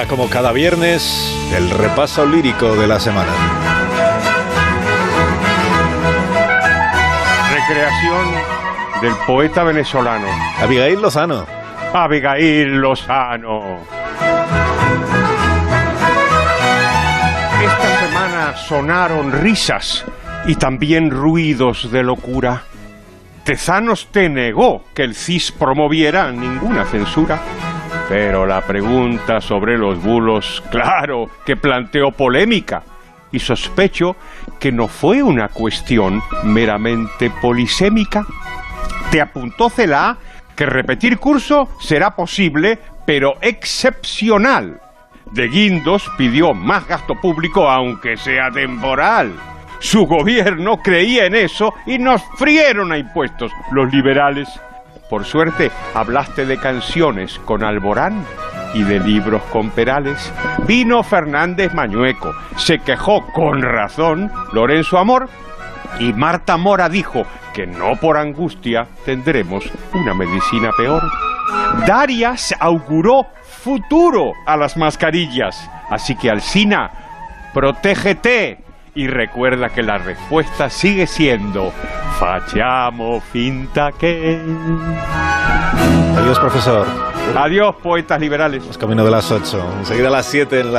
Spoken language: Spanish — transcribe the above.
Llega como cada viernes el repaso lírico de la semana. Recreación del poeta venezolano. Abigail Lozano. Abigail Lozano. Esta semana sonaron risas y también ruidos de locura. Tezanos te negó que el CIS promoviera ninguna censura. Pero la pregunta sobre los bulos, claro, que planteó polémica. Y sospecho que no fue una cuestión meramente polisémica. Te apuntó CELA que repetir curso será posible, pero excepcional. De Guindos pidió más gasto público, aunque sea temporal. Su gobierno creía en eso y nos frieron a impuestos los liberales. Por suerte, hablaste de canciones con Alborán y de libros con Perales. Vino Fernández Mañueco, se quejó con razón Lorenzo Amor y Marta Mora dijo que no por angustia tendremos una medicina peor. Darias auguró futuro a las mascarillas, así que Alcina, protégete y recuerda que la respuesta sigue siendo Facciamo finta que. Adiós, profesor. Adiós, poetas liberales. Es camino de las 8. Enseguida a las 7 en las